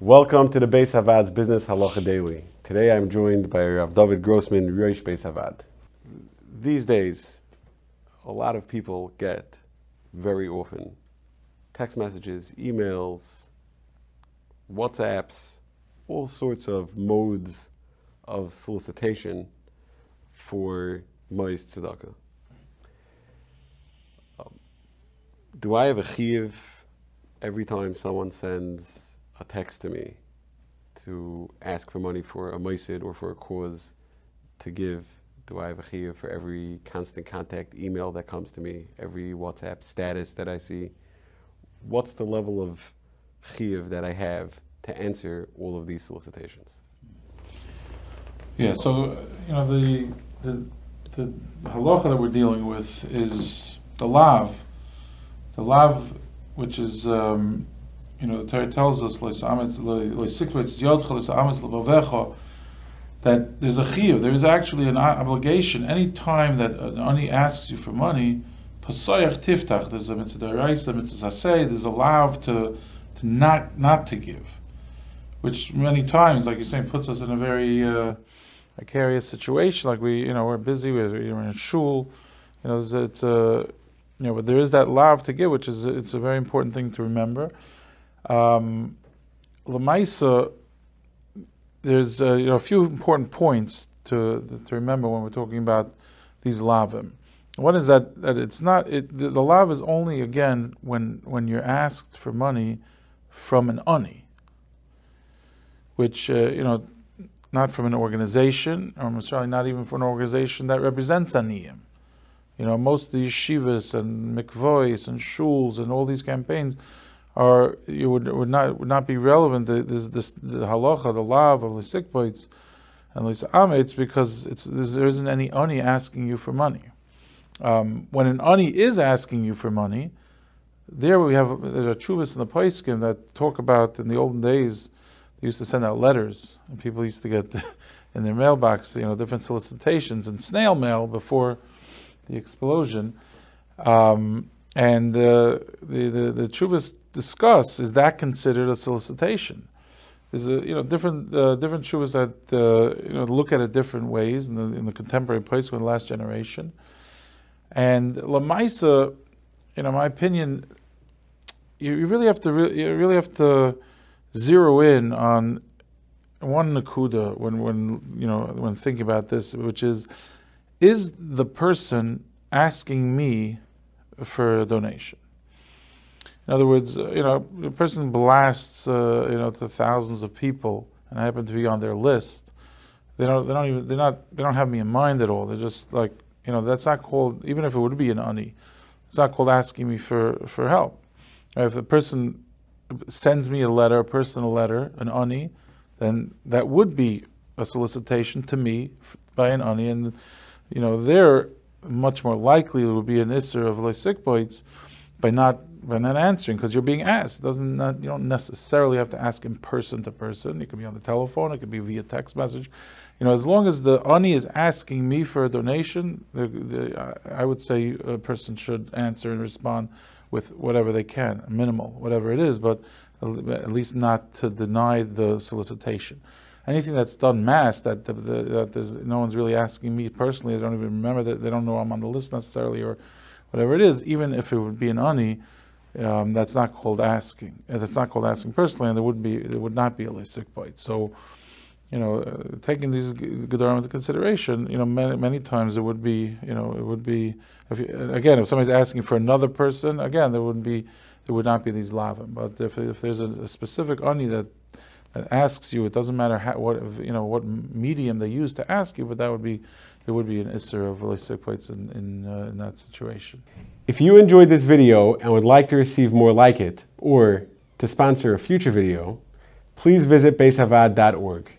Welcome to the Bais HaVaad's Business Halacha Daily. Today I'm joined by Rav David Grossman, Rosh Bais HaVaad. These days, a lot of people get very often text messages, emails, WhatsApps, all sorts of modes of solicitation for Mois Tzedakah. Um, do I have a chiyuv every time someone sends a text to me to ask for money for a moisid or for a cause to give? Do I have a chiyuv for every constant contact email that comes to me, every WhatsApp status that I see? What's the level of chiyuv that I have to answer all of these solicitations? Yeah, so you know the the the halacha that we're dealing with is the lav, the lav, which is um, you know the Torah tells us that there's a chiyuv, there is actually an obligation. Any time that an ani asks you for money. There's a mitzvah deraisa, mitzvah. There's a lav to to not not to give, which many times, like you're saying, puts us in a very uh, precarious situation. Like we, you know, we're busy. We're, we're in shul. You know, it's, it's a, you know, but there is that love to give, which is it's a very important thing to remember. Um, Lamaisa, there's uh, you know a few important points to to remember when we're talking about these lavim. One is that, that it's not it, the, the lav is only again when when you're asked for money from an ani, which uh, you know not from an organization, or certainly not even from an organization that represents aniyim. You know, most of these shivas and mikvois and shuls and all these campaigns are you would, would not would not be relevant. The, the, the halacha, the law of the points and the because it's there isn't any ani asking you for money. Um, when an ani is asking you for money, there we have there's a chuvas in the paiskim that talk about in the olden days they used to send out letters, and people used to get in their mailbox, you know, different solicitations and snail mail before the explosion. Um, and uh, the the the chuvas discuss is that considered a solicitation? There's a you know different uh, different chuvas that uh, you know look at it different ways in the in the contemporary place in the last generation. And lamaisa, you know, my opinion, you, you really have to re- you really have to zero in on one nakuda when when you know when thinking about this, which is, is the person asking me for a donation? In other words, uh, you know, a person blasts uh, you know to thousands of people, and I happen to be on their list. They don't they don't even they're not they don't have me in mind at all. They're just like you know that's not called even if it would be an ani, it's not called asking me for for help. If a person sends me a letter, a personal letter, an ani, then that would be a solicitation to me by an ani, and you know they're much more likely it would be an isser of lo sikpoitz by not by not answering because you're being asked. Doesn't not, you don't necessarily have to ask in person to person. It can be on the telephone. It could be via text message. You know, as long as the ani is asking me for a donation, the, the, I would say a person should answer and respond with whatever they can, minimal, whatever it is, but at least not to deny the solicitation. Anything that's done mass that, the, that there's, no one's really asking me personally, they don't even remember that they don't know I'm on the list necessarily or whatever it is, even if it would be an ani, um, that's not called asking. That's not called asking personally, and there would be there would not be a lo sikpoitz. So you know, uh, taking these gedarim into consideration, you know, many, many times it would be, you know, it would be, if you, again, if somebody's asking for another person, again, there wouldn't be, there would not be these lavim. But if, if there's a, a, specific ani that that asks you, it doesn't matter how, what, you know, what medium they use to ask you, but that would be, there would be an isser of lo sikpoitz in in, uh, in that situation. If you enjoyed this video and would like to receive more like it, or to sponsor a future video, please visit baishavaad.org.